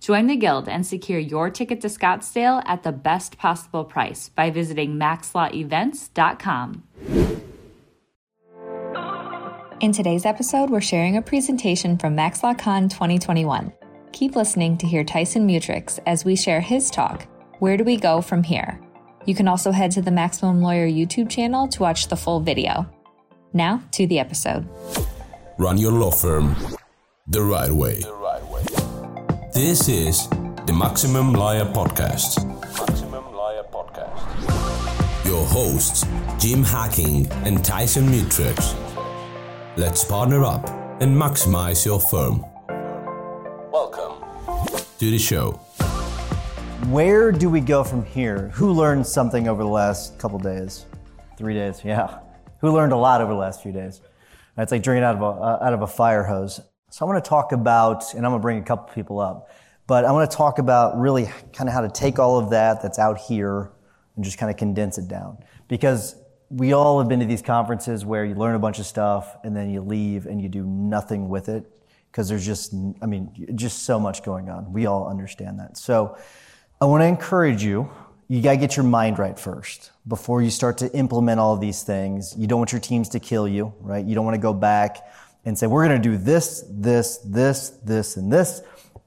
Join the Guild and secure your ticket to Scottsdale at the best possible price by visiting maxlawevents.com. In today's episode, we're sharing a presentation from MaxLawCon 2021. Keep listening to hear Tyson Mutrux as we share his talk, Where Do We Go From Here? You can also head to the Maximum Lawyer YouTube channel to watch the full video. Now to the episode. Run your law firm the right way. The right way. This is the Maximum Liar Podcast. Maximum Lawyer Podcast. Your hosts, Jim Hacking and Tyson Mutrux Let's partner up and maximize your firm. Welcome to the show. Where do we go from here? Who learned something over the last couple days? Three days, yeah. Who learned a lot over the last few days? It's like drinking out of a, uh, out of a fire hose. So I want to talk about, and I'm going to bring a couple people up, but I want to talk about really kind of how to take all of that that's out here and just kind of condense it down. Because we all have been to these conferences where you learn a bunch of stuff and then you leave and you do nothing with it because there's just, I mean, just so much going on. We all understand that. So I want to encourage you. You got to get your mind right first before you start to implement all of these things. You don't want your teams to kill you, right? You don't want to go back and say, we're going to do this, this, this, this, and this.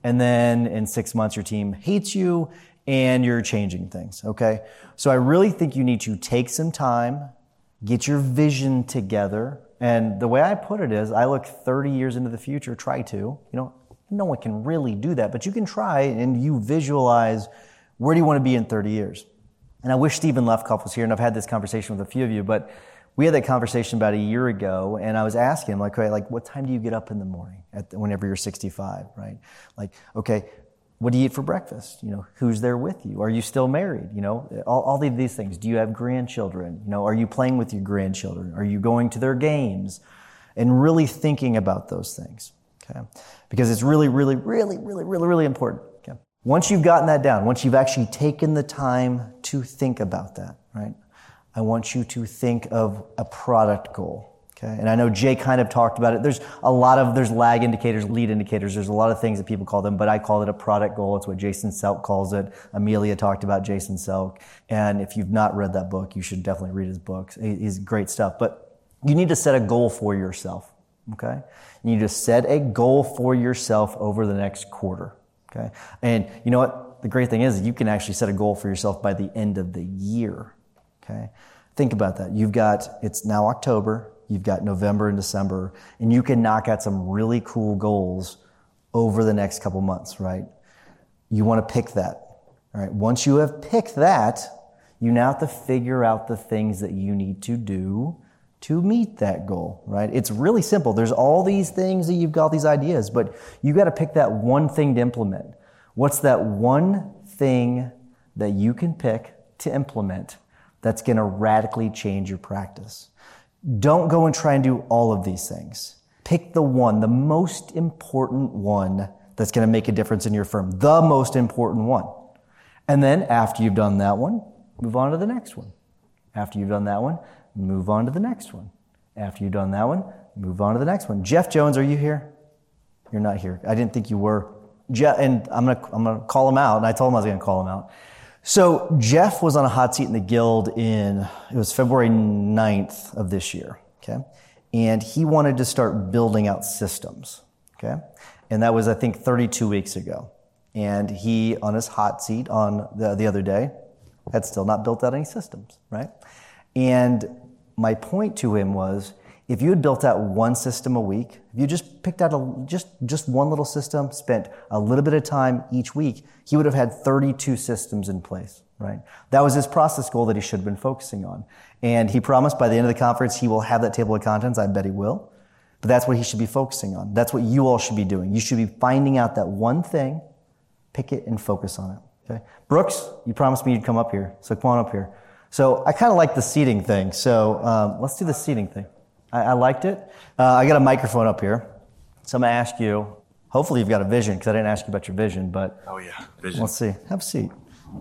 And then in six months, your team hates you and you're changing things, okay? So I really think you need to take some time, get your vision together. And the way I put it is, I look 30 years into the future, try to. You know, no one can really do that, but you can try and you visualize where do you want to be in 30 years. And I wish Stephen Lefkoff was here, and I've had this conversation with a few of you, but we had that conversation about a year ago, and I was asking him, like, okay, like, what time do you get up in the morning at the, whenever you're 65, right? Like, okay, what do you eat for breakfast? You know, who's there with you? Are you still married? You know, all, all of these things. Do you have grandchildren? You know, are you playing with your grandchildren? Are you going to their games? And really thinking about those things. Okay. Because it's really, really, really, really, really, really important. Okay. Once you've gotten that down, once you've actually taken the time to think about that, right? I want you to think of a product goal. Okay. And I know Jay kind of talked about it. There's a lot of, there's lag indicators, lead indicators. There's a lot of things that people call them, but I call it a product goal. It's what Jason Selk calls it. Amelia talked about Jason Selk. And if you've not read that book, you should definitely read his books. He's great stuff. But you need to set a goal for yourself. Okay. You need to set a goal for yourself over the next quarter. Okay. And you know what? The great thing is you can actually set a goal for yourself by the end of the year. Okay. Think about that. You've got, it's now October. You've got November and December, and you can knock out some really cool goals over the next couple months, right? You want to pick that. All right. Once you have picked that, you now have to figure out the things that you need to do to meet that goal, right? It's really simple. There's all these things that you've got these ideas, but you got to pick that one thing to implement. What's that one thing that you can pick to implement that's going to radically change your practice? Don't go and try and do all of these things. Pick the one, the most important one that's going to make a difference in your firm, the most important one. And then after you've done that one, move on to the next one. After you've done that one, move on to the next one. After you've done that one, move on to the next one. Jeff Jones, are you here? You're not here. I didn't think you were. Jeff, and I'm gonna, I'm gonna call him out, and I told him I was gonna call him out. So Jeff was on a hot seat in the guild in, it was February 9th of this year. Okay. And he wanted to start building out systems. Okay. And that was, I think, 32 weeks ago. And he, on his hot seat on the, the other day, had still not built out any systems, right? And my point to him was if you had built out one system a week, if you just picked out a, just, just one little system, spent a little bit of time each week, he would have had 32 systems in place, right? That was his process goal that he should have been focusing on. And he promised by the end of the conference he will have that table of contents. I bet he will. But that's what he should be focusing on. That's what you all should be doing. You should be finding out that one thing, pick it and focus on it. Okay? Brooks, you promised me you'd come up here, so come on up here. So I kind of like the seating thing. So um, let's do the seating thing. I, I liked it. Uh, I got a microphone up here. So I'm going to ask you, hopefully you've got a vision, because I didn't ask you about your vision, but Oh yeah, vision. let's see. Have a seat.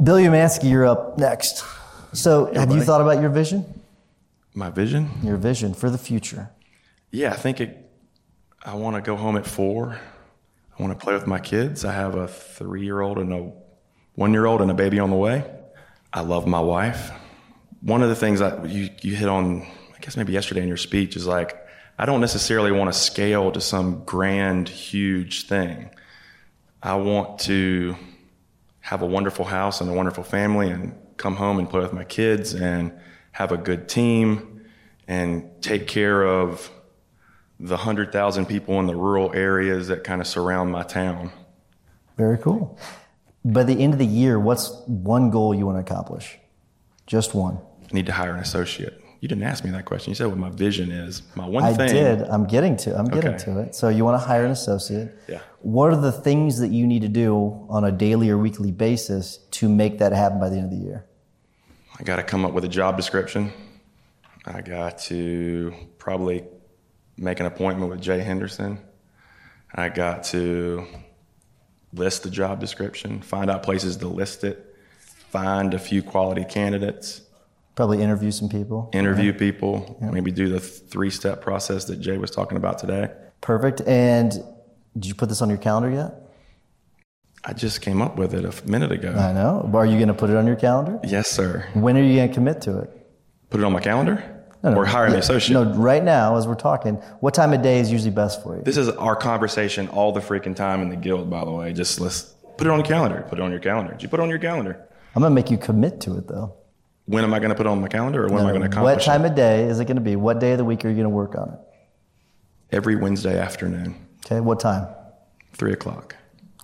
Bill Umansky, you're up next. So have you thought about your vision? My vision? Your vision for the future. Yeah, I think it. I want to go home at four. I want to play with my kids. I have a three-year-old and a one-year-old and a baby on the way. I love my wife. One of the things that you you hit on, I guess maybe yesterday in your speech, is like I don't necessarily want to scale to some grand, huge thing. I want to have a wonderful house and a wonderful family and come home and play with my kids and have a good team and take care of the 100,000 people in the rural areas that kind of surround my town. Very cool. By the end of the year, what's one goal you want to accomplish? Just one. I need to hire an associate. You didn't ask me that question. You said what my vision is. My one I thing. did. I'm getting to. I'm getting Okay. to it. So you want to hire an associate. Yeah. What are the things that you need to do on a daily or weekly basis to make that happen by the end of the year? I got to come up with a job description. I got to probably make an appointment with Jay Henderson. I got to list the job description, find out places to list it, find a few quality candidates, Probably interview some people. interview people, maybe do the three step process that Jay was talking about today. Perfect. And did you put this on your calendar yet? I just came up with it a minute ago. I know. Are you going to put it on your calendar? yes, sir. When are you going to commit to it? Put it on my calendar No, no, or hire an associate. No, right now, as we're talking, what time of day is usually best for you? This is our conversation all the freaking time in the guild, by the way. Just let's put it on your calendar. Put it on your calendar. Did you put it on your calendar? I'm going to make you commit to it, though. When am I going to put it on my calendar or when am I going to accomplish What time it? of day is it going to be? What day of the week are you going to work on it? Every Wednesday afternoon, Okay, what time? three o'clock.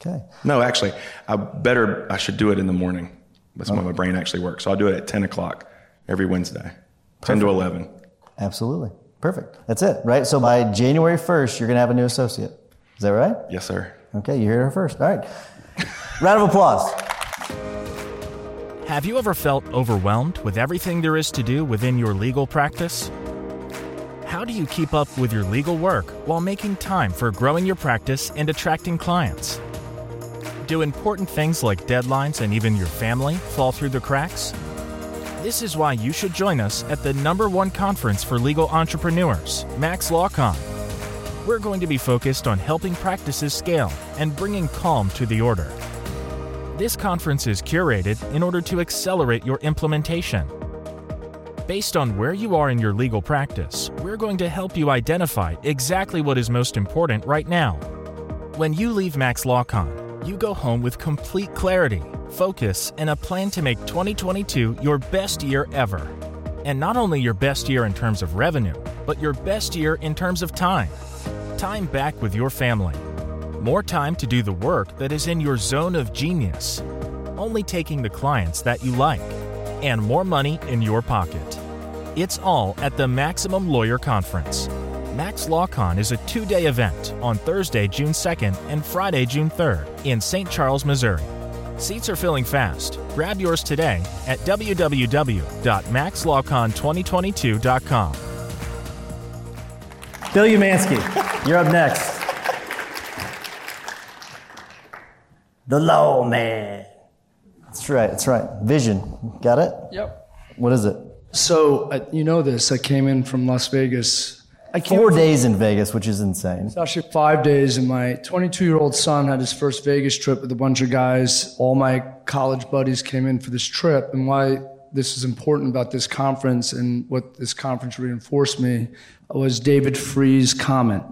Okay. No, actually, I better, I should do it in the morning. That's when my brain actually works. So I'll do it at 10 o'clock every Wednesday, 10 to 11. Absolutely. Perfect. That's it, right? So by January 1st, you're going to have a new associate. Is that right? Yes, sir. Okay, you heard it first. All right. Round of applause. Have you ever felt overwhelmed with everything there is to do within your legal practice? How do you keep up with your legal work while making time for growing your practice and attracting clients? Do important things like deadlines and even your family fall through the cracks? This is why you should join us at the number one conference for legal entrepreneurs, Max LawCon. We're going to be focused on helping practices scale and bringing calm to the order. This conference is curated in order to accelerate your implementation. Based on where you are in your legal practice, we're going to help you identify exactly what is most important right now. When you leave Max LawCon, you go home with complete clarity, focus, and a plan to make 2022 your best year ever. And not only your best year in terms of revenue, but your best year in terms of time. Time back with your family. More time to do the work that is in your zone of genius. Only taking the clients that you like. And more money in your pocket. It's all at the Maximum Lawyer Conference. Max LawCon is a two day event on Thursday, June 2nd and Friday, June 3rd in St. Charles, Missouri. Seats are filling fast. Grab yours today at www.maxlawcon2022.com. Bill Umansky, you're up next. The Law Man. That's right, that's right. Vision. Got it? Yep. What is it? So uh, you know this. I came in from Las Vegas. I came Four from- days in Vegas, which is insane. It's actually five days, and my 22 year old son had his first Vegas trip with a bunch of guys. All my college buddies came in for this trip, and why this is important about this conference and what this conference reinforced me was David Free's comment.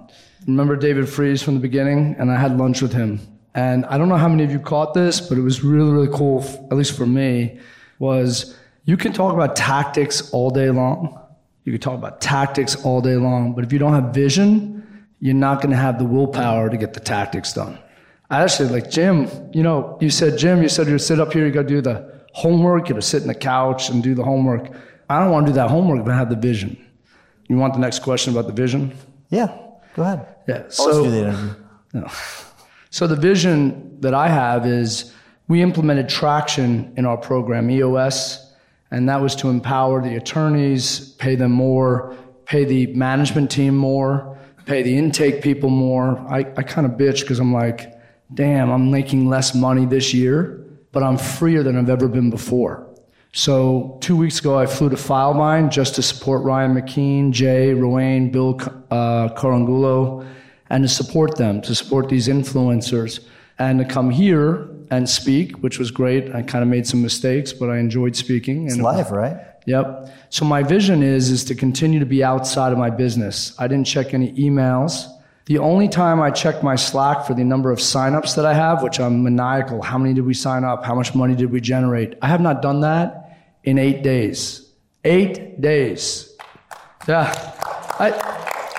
Remember David Freeze from the beginning? And I had lunch with him. And I don't know how many of you caught this, but it was really, really cool, f- at least for me, was you can talk about tactics all day long, You can talk about tactics all day long, but if you don't have vision, you're not going to have the willpower to get the tactics done. I actually like Jim. You know, you said Jim. You said you're sit up here. You got to do the homework. You got to sit in the couch and do the homework. I don't want to do that homework, but I have the vision. You want the next question about the vision? Yeah, go ahead. Yeah. Always do the interview. No. So the vision that I have is we implemented traction in our program, EOS, and that was to empower the attorneys, pay them more, pay the management team more, pay the intake people more. I, I kind of bitch because I'm like, damn, I'm making less money this year, but I'm freer than I've ever been before. So two weeks ago, I flew to Filevine just to support Ryan McKeen, Jay, Ruane, Bill uh, Carangulo, and to support them, to support these influencers, and to come here and speak, which was great. I kind of made some mistakes, but I enjoyed speaking. It's and live, right? Yep. So my vision is is to continue to be outside of my business. I didn't check any emails. The only time I check my Slack for the number of signups that I have, which I'm maniacal, how many did we sign up? How much money did we generate? I have not done that in eight days. Eight days. Yeah. I,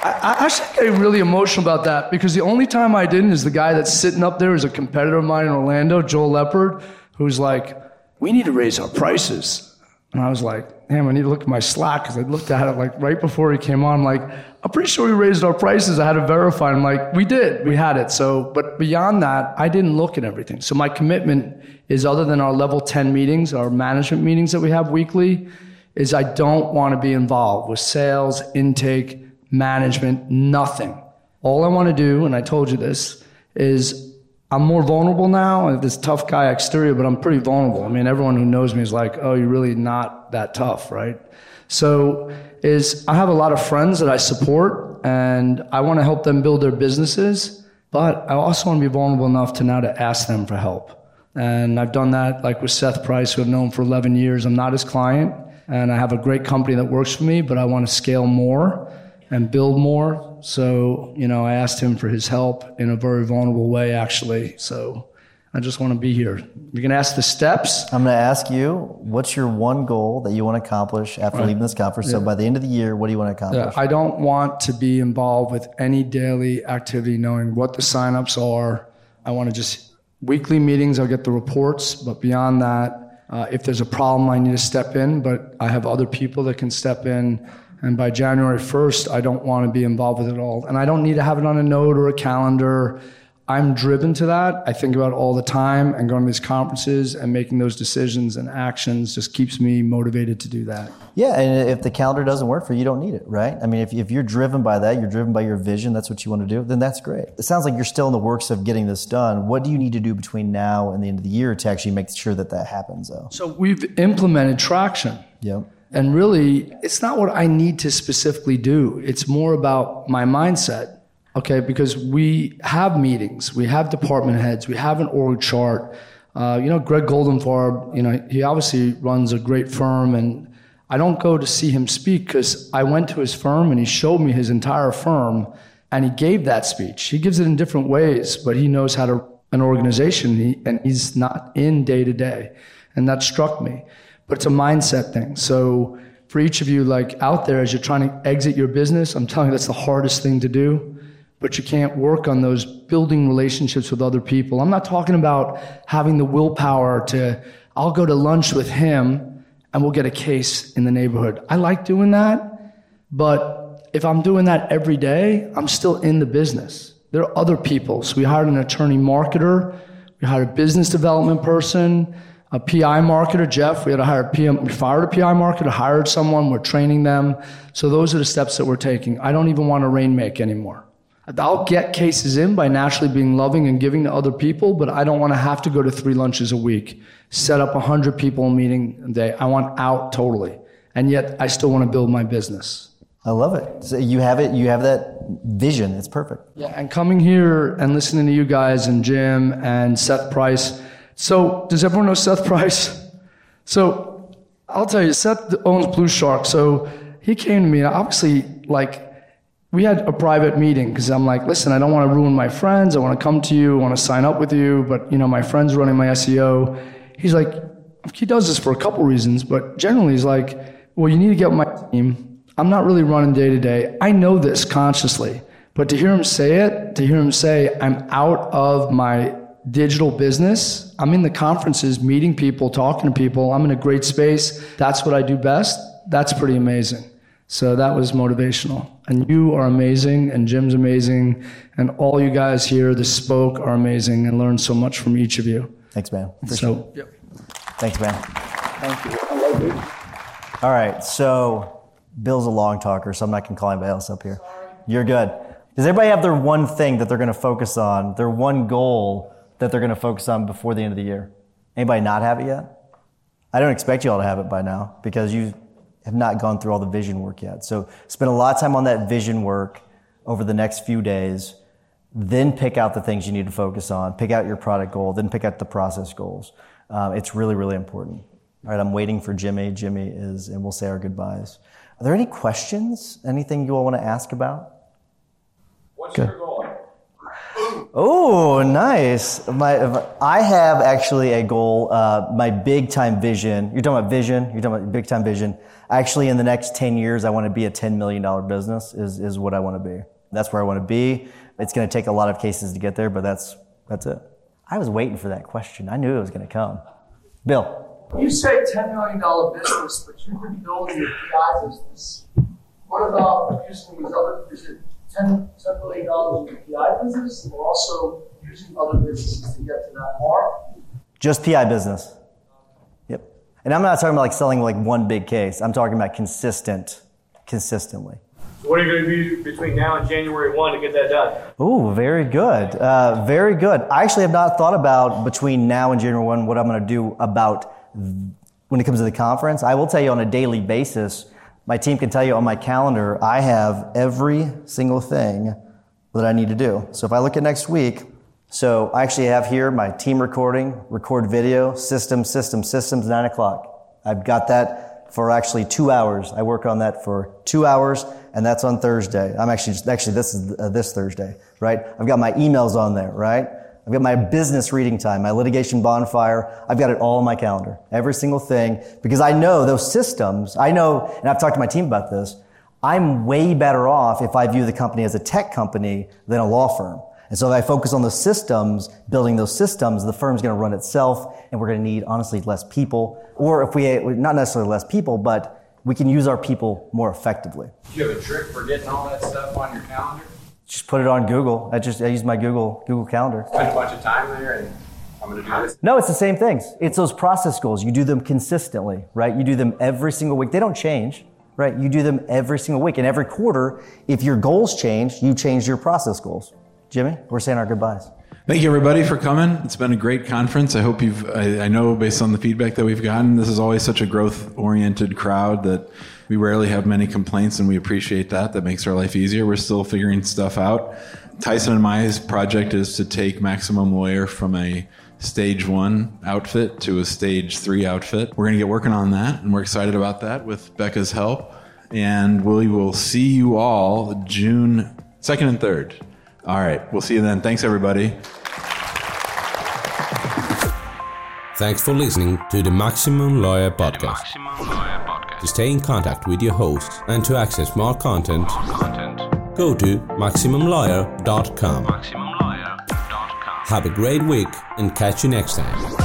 I, I actually get really emotional about that because the only time I didn't is the guy that's sitting up there is a competitor of mine in Orlando, Joel Leopard, who's like, we need to raise our prices. And I was like, damn, I need to look at my Slack because I looked at it like right before he came on. I'm like, I'm pretty sure we raised our prices. I had to verify. I'm like, we did, we had it. So, but beyond that, I didn't look at everything. So my commitment is other than our level 10 meetings, our management meetings that we have weekly, is I don't want to be involved with sales, intake, management, nothing. All I want to do, and I told you this, is I'm more vulnerable now. I have this tough guy exterior, but I'm pretty vulnerable. I mean, everyone who knows me is like, oh, you're really not that tough, right? So is I have a lot of friends that I support and I want to help them build their businesses, but I also want to be vulnerable enough to now to ask them for help. And I've done that like with Seth Price, who I've known for 11 years. I'm not his client and I have a great company that works for me, but I want to scale more and build more. So, you know, I asked him for his help in a very vulnerable way, actually. So I just want to be here. You're going to ask the steps. I'm going to ask you, what's your one goal that you want to accomplish after leaving this conference? So by the end of the year, what do you want to accomplish? Yeah, I don't want to be involved with any daily activity, knowing what the signups are. I want to just weekly meetings. I'll get the reports, but beyond that, uh, if there's a problem, I need to step in. But I have other people that can step in. And by January 1st, I don't want to be involved with it all. And I don't need to have it on a note or a calendar. I'm driven to that. I think about it all the time and going to these conferences and making those decisions and actions just keeps me motivated to do that. Yeah, and if the calendar doesn't work for you, you don't need it, right? I mean, if, if you're driven by that, you're driven by your vision, that's what you want to do, then that's great. It sounds like you're still in the works of getting this done. What do you need to do between now and the end of the year to actually make sure that that happens, though? So we've implemented traction. Yep. And really, it's not what I need to specifically do. It's more about my mindset. Okay, because we have meetings, we have department heads, we have an org chart. Uh, you know, Greg Goldenfarb, you know, he obviously runs a great firm, and I don't go to see him speak because I went to his firm and he showed me his entire firm, and he gave that speech. He gives it in different ways, but he knows how to an organization, he, and he's not in day to day, and that struck me but it's a mindset thing. So for each of you, like out there, as you're trying to exit your business, I'm telling you that's the hardest thing to do. But you can't work on those building relationships with other people. I'm not talking about having the willpower to, I'll go to lunch with him and we'll get a case in the neighborhood. I like doing that, but if I'm doing that every day, I'm still in the business. There are other people. So we hired an attorney marketer, we hired a business development person, a PI marketer, Jeff. We had to hire a PM. We fired a PI marketer, hired someone. We're training them. So those are the steps that we're taking. I don't even want to rainmake anymore. I'll get cases in by naturally being loving and giving to other people, but I don't want to have to go to three lunches a week, set up a hundred people meeting a day. I want out totally. And yet I still want to build my business. I love it. So you have it. You have that vision. It's perfect. Yeah. And coming here and listening to you guys and Jim and Seth Price, so, does everyone know Seth Price? So, I'll tell you, Seth owns BluShark. So, he came to me, and obviously, like, we had a private meeting because I'm like, listen, I don't want to ruin my friends. I want to come to you. I want to sign up with you. But, you know, my friend's running my SEO. He's like, he does this for a couple reasons, but generally, he's like, well, you need to get my team. I'm not really running day to day. I know this consciously, but to hear him say it, to hear him say, I'm out of my digital business, I'm in the conferences, meeting people, talking to people, I'm in a great space. That's what I do best. That's pretty amazing. So that was motivational. And you are amazing, and Jim's amazing, and all you guys here, the spoke, are amazing, and learned so much from each of you. Thanks, man. Appreciate So, it. Thanks, man. Thank you. All right, so Bill's a long talker, so I'm not going to call anybody else up here. You're good. Does everybody have their one thing that they're going to focus on, their one goal that they're going to focus on before the end of the year? Anybody not have it yet? I don't expect you all to have it by now because you have not gone through all the vision work yet. So spend a lot of time on that vision work over the next few days. Then pick out the things you need to focus on. Pick out your product goal. Then pick out the process goals. Um, it's really, really important. All right, I'm waiting for Jimmy. Jimmy is, and we'll say our goodbyes. Are there any questions? Anything you all want to ask about? What's your goal? Oh, nice. My, I have actually a goal. Uh, my big time vision. You're talking about vision. You're talking about big time vision. Actually, in the next ten years, I want to be a ten million dollar business. Is is what I want to be. That's where I want to be. It's going to take a lot of cases to get there, but that's that's it. I was waiting for that question. I knew it was going to come. Bill. You say $10 million business, but you've been building your PI business. What about using these other, is it 10, $10 million in your PI business or also using other businesses to get to that mark? Just PI business. Yep. And I'm not talking about like selling like one big case. I'm talking about consistent, consistently. So what are you going to do between now and January 1 to get that done? Ooh, very good. Uh, very good. I actually have not thought about between now and January 1 what I'm going to do about when it comes to the conference. I will tell you on a daily basis, my team can tell you on my calendar, I have every single thing that I need to do. So if I look at next week, so I actually have here my team recording, record video, system, system, systems, nine o'clock. I've got that for actually two hours. I work on that for two hours, and that's on Thursday. I'm actually actually this is uh, this Thursday, right? I've got my emails on there, right? I've got my business reading time, my litigation bonfire. I've got it all on my calendar, every single thing, because I know those systems. I know, and I've talked to my team about this. I'm way better off if I view the company as a tech company than a law firm. And so if I focus on the systems, building those systems, the firm's going to run itself, and we're going to need honestly less people. Or if we, not necessarily less people, but we can use our people more effectively. Do you have a trick for getting all that stuff on your calendar? Just put it on Google. I just I use my Google Google Calendar. Spend a bunch of time there and I'm going to do this. No, it's the same things. It's those process goals. You do them consistently, right? You do them every single week. They don't change, right? You do them every single week. And every quarter, if your goals change, you change your process goals. Jimmy, we're saying our goodbyes. Thank you, everybody, for coming. It's been a great conference. I hope you've, I, I know based on the feedback that we've gotten, this is always such a growth oriented crowd that we rarely have many complaints, and we appreciate that. That makes our life easier. We're still figuring stuff out. Tyson and my project is to take Maximum Lawyer from a stage one outfit to a stage three outfit. We're going to get working on that, and we're excited about that with Becca's help. And we will see you all June 2nd and 3rd. All right, we'll see you then. Thanks, everybody. Thanks for listening to the Maximum Lawyer Podcast. To stay in contact with your hosts and to access more content, go to MaximumLawyer.com. MaximumLawyer.com. Have a great week and catch you next time.